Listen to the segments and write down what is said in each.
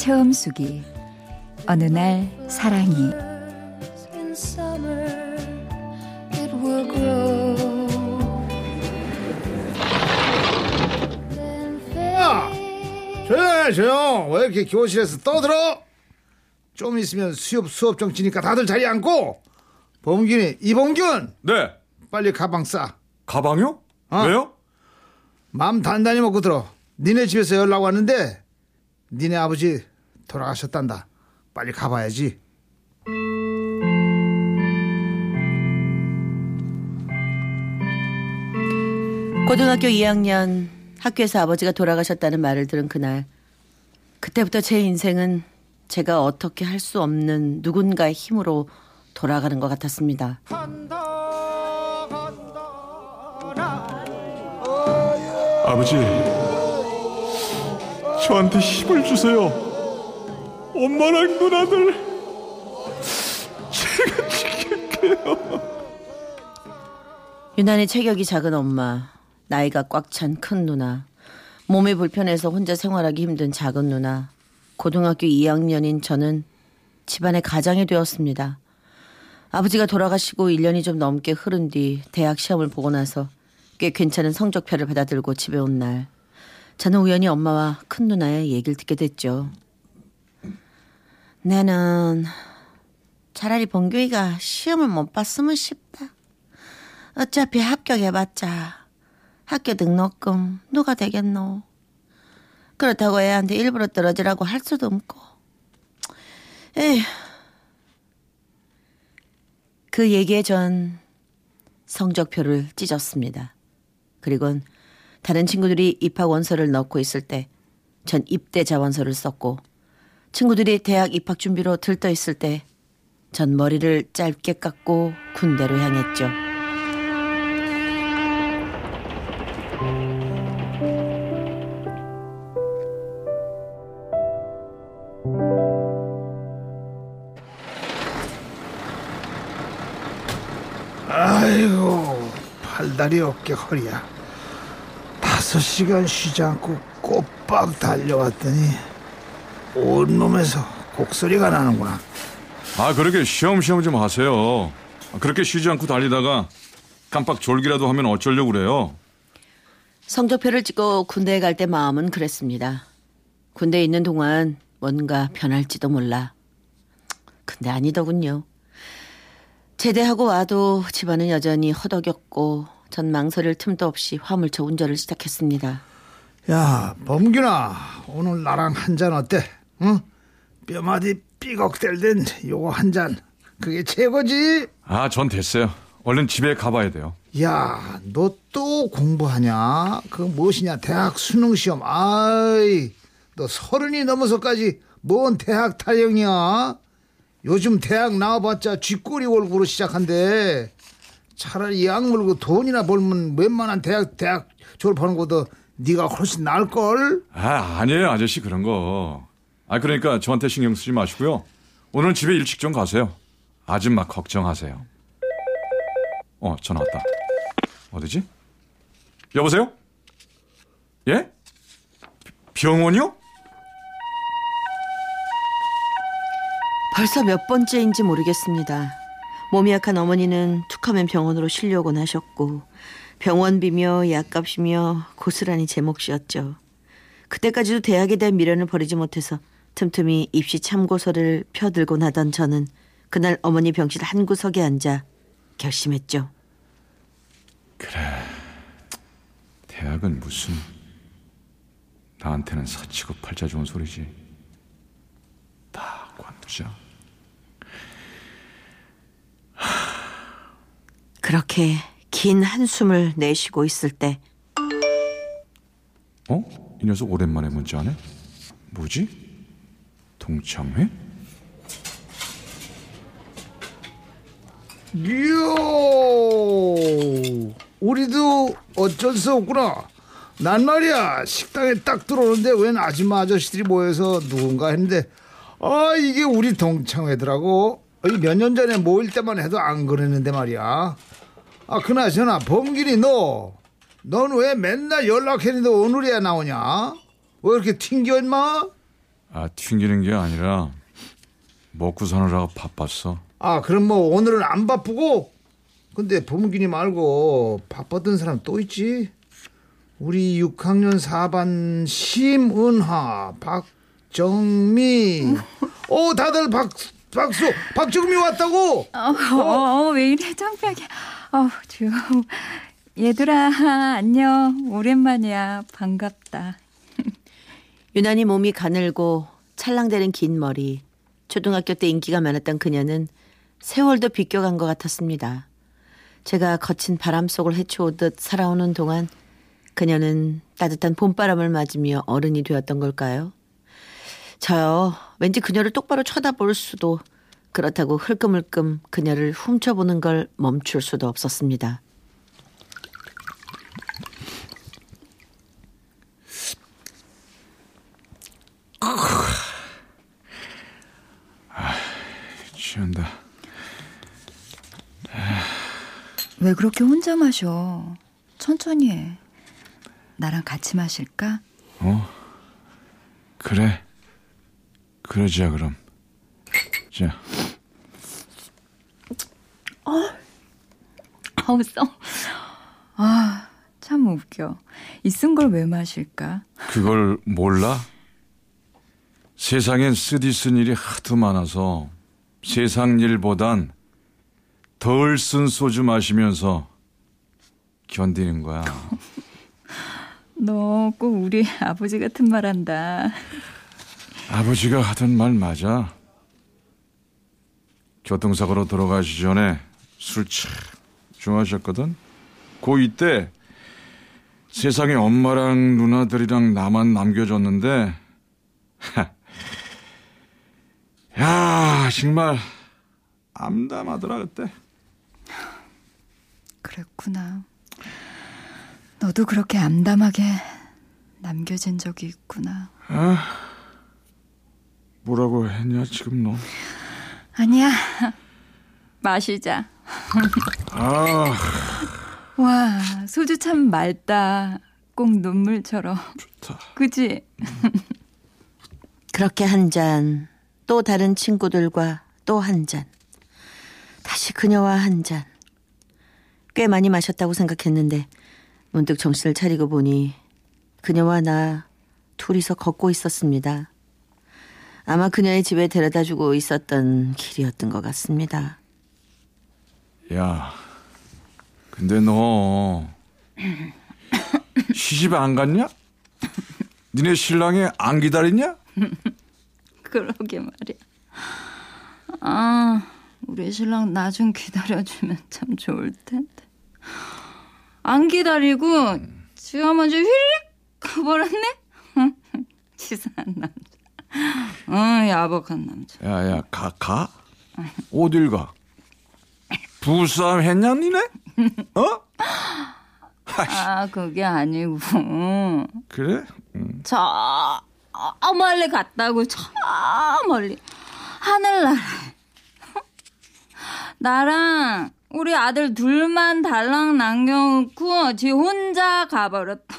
체험수기 어느 날 사랑이 In summer, it will grow. Then 야! 조용해 조용 왜 이렇게 교실에서 떠들어? 좀 있으면 수업 수업 정치니까 다들 자리 앉고 범균이 이범균 네 빨리 가방 싸 가방요? 어. 왜요? 맘 단단히 먹고 들어 니네 집에서 연락 왔는데 니네 아버지 돌아가셨단다 빨리 가봐야지 고등학교 2학년 학교에서 아버지가 돌아가셨다는 말을 들은 그날 그때부터 제 인생은 제가 어떻게 할 수 없는 누군가의 힘으로 돌아가는 것 같았습니다. 아버지 저한테 힘을 주세요. 엄마랑 누나들 제가 지킬게요. 유난히 체격이 작은 엄마, 나이가 꽉 찬 큰 누나, 몸이 불편해서 혼자 생활하기 힘든 작은 누나, 고등학교 2학년인 저는 집안의 가장이 되었습니다. 아버지가 돌아가시고 1년이 좀 넘게 흐른 뒤 대학 시험을 보고 나서 꽤 괜찮은 성적표를 받아들고 집에 온 날, 저는 우연히 엄마와 큰 누나의 얘기를 듣게 됐죠. 나는 차라리 봉규이가 시험을 못 봤으면 싶다. 어차피 합격해봤자 학교 등록금 누가 되겠노? 그렇다고 애한테 일부러 떨어지라고 할 수도 없고. 에휴. 그 얘기에 전 성적표를 찢었습니다. 그리곤 다른 친구들이 입학 원서를 넣고 있을 때 전 입대 자원서를 썼고 친구들이 대학 입학 준비로 들떠 있을 때 전 머리를 짧게 깎고 군대로 향했죠. 아이고 팔다리 어깨 허리야 다섯 시간 쉬지 않고 꼬박 달려왔더니 온 몸에서 곡소리가 나는구나 아 그렇게 쉬엄쉬엄 좀 하세요. 그렇게 쉬지 않고 달리다가 깜빡 졸기라도 하면 어쩌려고 그래요. 성적표를 찍고 군대에 갈 때 마음은 그랬습니다. 군대에 있는 동안 뭔가 변할지도 몰라. 근데 아니더군요. 제대하고 와도 집안은 여전히 허덕였고 전 망설일 틈도 없이 화물차 운전을 시작했습니다. 야 범균아 오늘 나랑 한잔 어때? 응? 뼈마디 삐걱댈된 요거 한 잔 그게 최고지? 아 전 됐어요. 얼른 집에 가봐야 돼요. 야, 너 또 공부하냐? 그 무엇이냐? 대학 수능 시험. 아이, 너 서른이 넘어서까지 뭔 대학 타령이야? 요즘 대학 나와봤자 쥐꼬리 월구로 시작한대. 차라리 약 물고 돈이나 벌면 웬만한 대학 대학 졸업하는 것도 네가 훨씬 나을 걸. 아 아니에요 아저씨 그런 거. 아 그러니까 저한테 신경 쓰지 마시고요. 오늘 집에 일찍 좀 가세요. 아줌마 걱정하세요. 어 전화 왔다. 어디지? 여보세요? 예? 병원이요? 벌써 몇 번째인지 모르겠습니다. 몸이 약한 어머니는 툭하면 병원으로 실려오곤 하셨고 병원비며 약값이며 고스란히 제 몫이었죠. 그때까지도 대학에 대한 미련을 버리지 못해서 틈틈이 입시 참고서를 펴들곤 하던 저는 그날 어머니 병실 한 구석에 앉아 결심했죠. 그래. 대학은 무슨 나한테는 사치고 팔자 좋은 소리지. 다 관두자. 그렇게 긴 한숨을 내쉬고 있을 때 어? 이 녀석 오랜만에 문자하네? 뭐지? 동창회? 이요! 우리도 어쩔 수 없구나. 난 말이야 식당에 딱 들어오는데 웬 아줌마 아저씨들이 모여서 누군가 했는데 아 이게 우리 동창회더라고. 몇 년 전에 모일 때만 해도 안 그랬는데 말이야. 아 그나저나 범길이 너 넌 왜 맨날 연락했는데 오늘이야 나오냐? 왜 이렇게 튕겨 임마 아, 튕기는 게 아니라 먹고 사느라고 바빴어. 아 그럼 뭐 오늘은 안 바쁘고 근데 범균이 말고 바빴던 사람 또 있지 우리 6학년 4반 심은하 박정미 오 다들 박 박수 박정미 왔다고 어, 어, 왜 이래 창피하게. 어, 주. 얘들아, 안녕. 오랜만이야. 반갑다. 유난히 몸이 가늘고 찰랑대는 긴 머리. 초등학교 때 인기가 많았던 그녀는 세월도 비껴간 것 같았습니다. 제가 거친 바람 속을 헤쳐오듯 살아오는 동안 그녀는 따뜻한 봄바람을 맞으며 어른이 되었던 걸까요? 저요, 왠지 그녀를 똑바로 쳐다볼 수도 그렇다고 흘끔흘끔 그녀를 훔쳐보는 걸 멈출 수도 없었습니다. 취한다. 왜 그렇게 혼자 마셔? 천천히 해. 나랑 같이 마실까? 어? 그래. 그러자, 그럼. 자, 아우, 써. 아, 참 웃겨. 이 쓴 걸 왜 마실까? 그걸 몰라? 세상엔 쓰디 쓴 일이 하도 많아서 세상 일보단 덜 쓴 소주 마시면서 견디는 거야. 너 꼭 우리 아버지 같은 말 한다. 아버지가 하던 말 맞아. 교통사고로 돌아가시 전에 술참 좋아하셨거든. 고2 때 세상에 엄마랑 누나들이랑 나만 남겨줬는데 하, 야 정말 암담하더라 그때. 그랬구나. 너도 그렇게 암담하게 남겨진 적이 있구나. 뭐라고 했냐 지금 너? 아니야. 마시자. 아 와, 소주 참 맑다. 꼭 눈물처럼. 좋다. 그지? 그렇게 한 잔, 또 다른 친구들과 또 한 잔, 다시 그녀와 한 잔. 꽤 많이 마셨다고 생각했는데 문득 정신을 차리고 보니 그녀와 나 둘이서 걷고 있었습니다. 아마 그녀의 집에 데려다 주고 있었던 길이었던 것 같습니다. 야, 근데 너 시집 안 갔냐? 니네 신랑이 안 기다리냐? 그러게 말이야. 아, 우리 신랑 나 좀 기다려주면 참 좋을 텐데. 안 기다리고 지가 먼저 휘릭 가버렸네? 치사한 남자. 응, 야박한 남자. 야 야 가 가? 어딜 가? 부부싸움 했냐 니네? 어? 아, 그게 아니고. 그래? 저 어, 멀리 갔다고 저 멀리 하늘나라에 나랑 우리 아들 둘만 달랑 남겨놓고 지 혼자 가버렸다.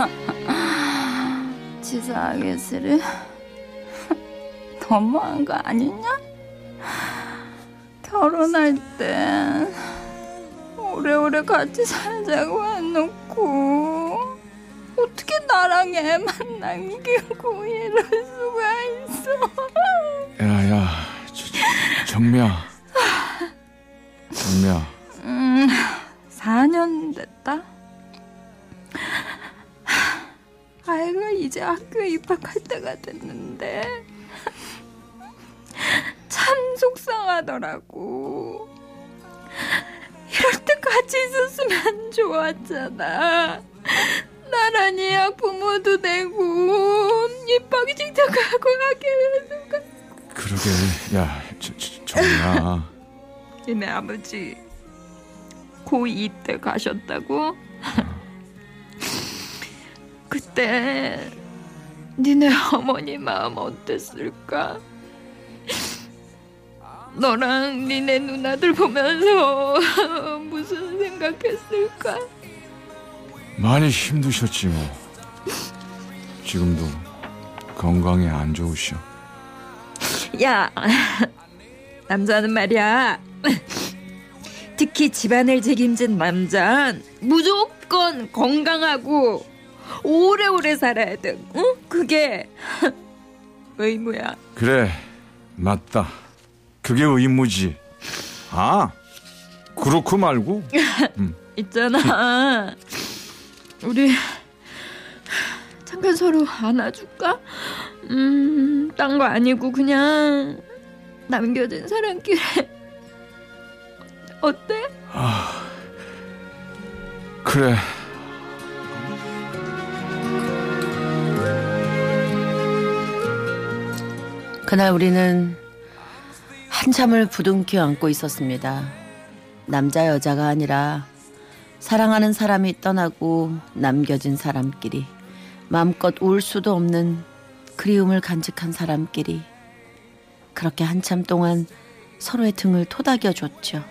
치사하게 쓰리 너무한 거 아니냐? 결혼할 땐 오래오래 같이 살자고 해놓고 어떻게 나랑 애만 남기고 이럴 수가 있어? 야야 정미야. 정미야. 4년 됐다. 아이가 이제 학교 입학할 때가 됐는데. 참 속상하더라고 같이 있었으면 좋았잖아. 나란히 학부모도 내고 입학이 직접하고 하게 그러게. 야, 저, 저, 정이야. 니네 아버지 고2 때 가셨다고? 그때 니네 어머니 마음 어땠을까? 너랑 니네 누나들 보면서 무슨 생각했을까? 많이 힘드셨지 뭐. 지금도 건강이 안 좋으셔. 야, 남자는 말이야. 특히 집안을 책임진 남자는 무조건 건강하고 오래오래 살아야 돼. 응? 그게 의무야. 그래, 맞다. 그게 의무지. 아, 그렇고 말고. 있잖아. 우리 잠깐 서로 안아줄까? 음, 딴 거 아니고 그냥 남겨진 사람끼리 어때? 그래. 그날 우리는 한참을 부둥켜 안고 있었습니다. 남자 여자가 아니라 사랑하는 사람이 떠나고 남겨진 사람끼리 마음껏 울 수도 없는 그리움을 간직한 사람끼리 그렇게 한참 동안 서로의 등을 토닥여 줬죠.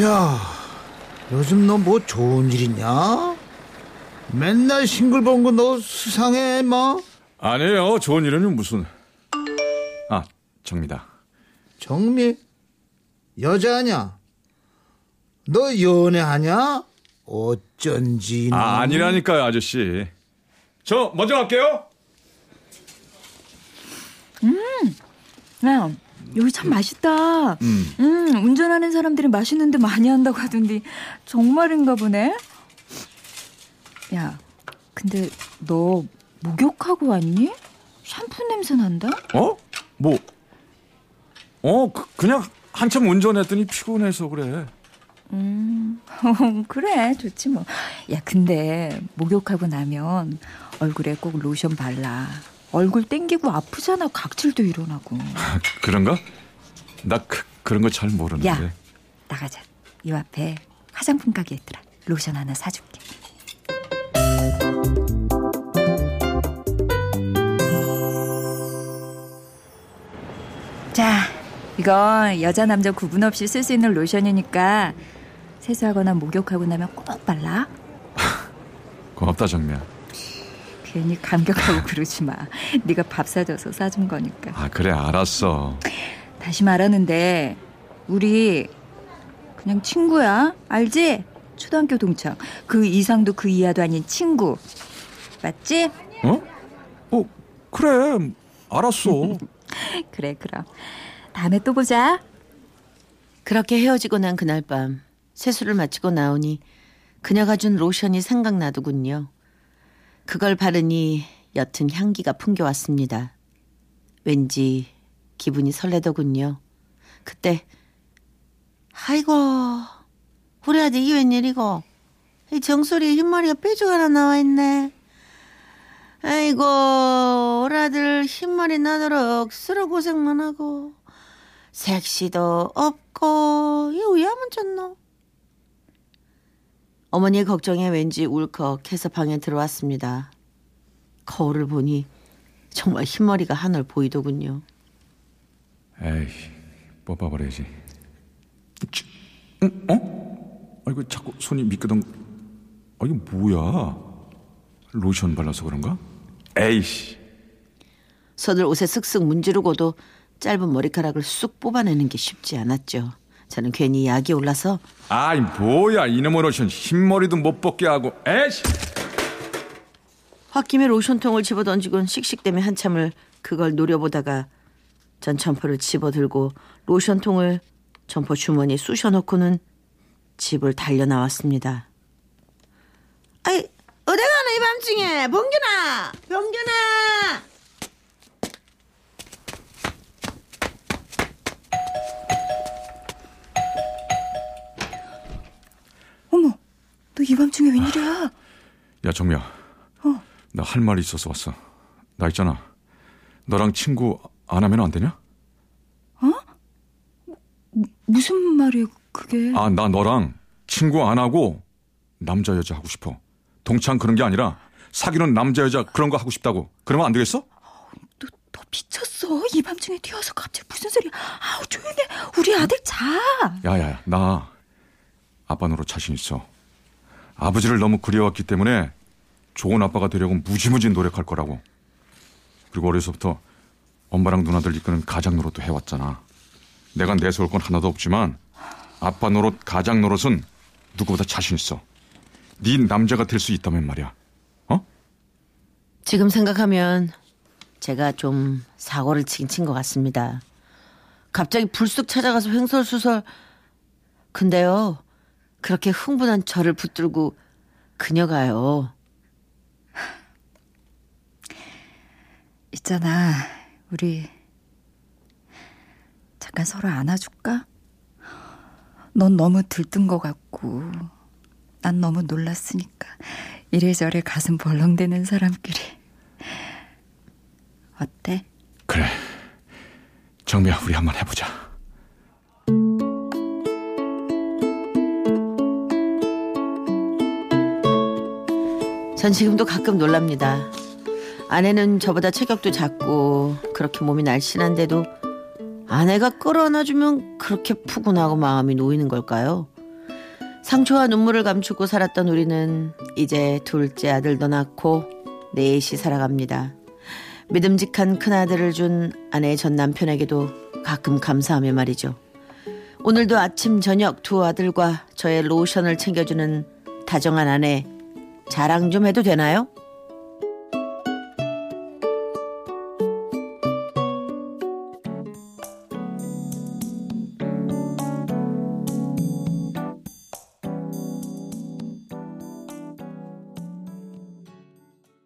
야, 요즘 너 뭐 좋은 일 있냐? 맨날 싱글벙글 너 수상해, 뭐? 아니에요. 좋은 일은 무슨. 아, 정미다. 정미? 여자냐? 너 연애하냐? 어쩐지. 너. 아, 아니라니까요, 아저씨. 저 먼저 갈게요. 야, 여기 참 맛있다. 음. 운전하는 사람들이 맛있는데 많이 한다고 하던데 정말인가 보네. 야, 근데 너 목욕하고 왔니? 샴푸 냄새 난다? 어? 뭐? 어, 그, 그냥 한참 운전했더니 피곤해서 그래. 그래, 좋지 뭐. 야, 근데 목욕하고 나면 얼굴에 꼭 로션 발라. 얼굴 땡기고 아프잖아. 각질도 일어나고. 그런가? 나 그, 그런 거 잘 모르는데. 야, 나가자. 이 앞에 화장품 가게 있더라. 로션 하나 사줄게. 자, 이거 여자 남자 구분 없이 쓸 수 있는 로션이니까 세수하거나 목욕하고 나면 꼭 발라. 고맙다, 정미야. 괜히 감격하고 그러지 마. 네가 밥 사줘서 사준 거니까. 아, 그래, 알았어. 다시 말하는데 우리 그냥 친구야. 알지? 초등학교 동창. 그 이상도 그 이하도 아닌 친구. 맞지? 어? 어, 그래, 알았어. 그래, 그럼. 다음에 또 보자. 그렇게 헤어지고 난 그날 밤 세수를 마치고 나오니 그녀가 준 로션이 생각나더군요. 그걸 바르니 옅은 향기가 풍겨왔습니다. 왠지 기분이 설레더군요. 그때 아이고 우리 아들 이 웬일이고 이 정수리에 흰머리가 뾰족 하나 나와 있네. 아이고 우리 아들 흰머리 나도록 쓰러 고생만 하고 색시도 없고 이거 왜 하면 좋노? 어머니의 걱정에 왠지 울컥해서 방에 들어왔습니다. 거울을 보니 정말 흰머리가 하늘 보이더군요. 에이, 뽑아버려야지. 치, 응? 어? 아이고, 자꾸 손이 미끄덩. 아, 이거 뭐야? 로션 발라서 그런가? 에이씨. 손을 옷에 쓱쓱 문지르고도 짧은 머리카락을 쑥 뽑아내는 게 쉽지 않았죠. 저는 괜히 약이 올라서 아이, 뭐야. 이놈의 로션 흰머리도 못 뽑게 하고. 에이씨. 홧김에 로션통을 집어던지곤 씩씩대며 한참을 그걸 노려보다가 전 점퍼를 집어들고 로션통을 점퍼 주머니에 쑤셔넣고는 집을 달려 나왔습니다. 아이, 어디 가나 이 밤중에? 봉균아! 봉균아! 너 이 밤중에 웬일이야? 야 정미야. 어. 나 할 말이 있어서 왔어. 나 있잖아. 너랑 친구 안 하면 안 되냐? 무슨 말이야, 그게? 아 나 너랑 친구 안 하고 남자 여자 하고 싶어. 동창 그런 게 아니라 사귀는 남자 여자 그런 거 하고 싶다고. 그러면 안 되겠어? 너, 너 미쳤어? 이 밤중에 뛰어서 갑자기 무슨 소리야? 아우, 조용해. 우리 아들 자. 야야야 나 아빠 노릇 자신 있어. 아버지를 너무 그리워왔기 때문에 좋은 아빠가 되려고 무지무지 노력할 거라고. 그리고 어려서부터 엄마랑 누나들 이끄는 가장 노릇도 해왔잖아. 내가 내세울 건 하나도 없지만 아빠 노릇, 가장 노릇은 누구보다 자신 있어. 네 남자가 될 수 있다면 말이야. 어? 지금 생각하면 제가 좀 사고를 치긴 친 것 같습니다. 갑자기 불쑥 찾아가서 횡설수설. 근데요, 그렇게 흥분한 저를 붙들고 그녀가요. 있잖아, 우리 잠깐 서로 안아줄까? 넌 너무 들뜬 것 같고, 난 너무 놀랐으니까 이래저래 가슴 벌렁대는 사람끼리 어때? 그래. 정미야, 우리 한번 해보자. 전 지금도 가끔 놀랍니다. 아내는 저보다 체격도 작고 그렇게 몸이 날씬한데도 아내가 끌어안아주면 그렇게 푸근하고 마음이 놓이는 걸까요? 상처와 눈물을 감추고 살았던 우리는 이제 둘째 아들도 낳고 넷이 살아갑니다. 믿음직한 큰아들을 준 아내의 전 남편에게도 가끔 감사하며 말이죠. 오늘도 아침 저녁 두 아들과 저의 로션을 챙겨주는 다정한 아내 자랑 좀 해도 되나요?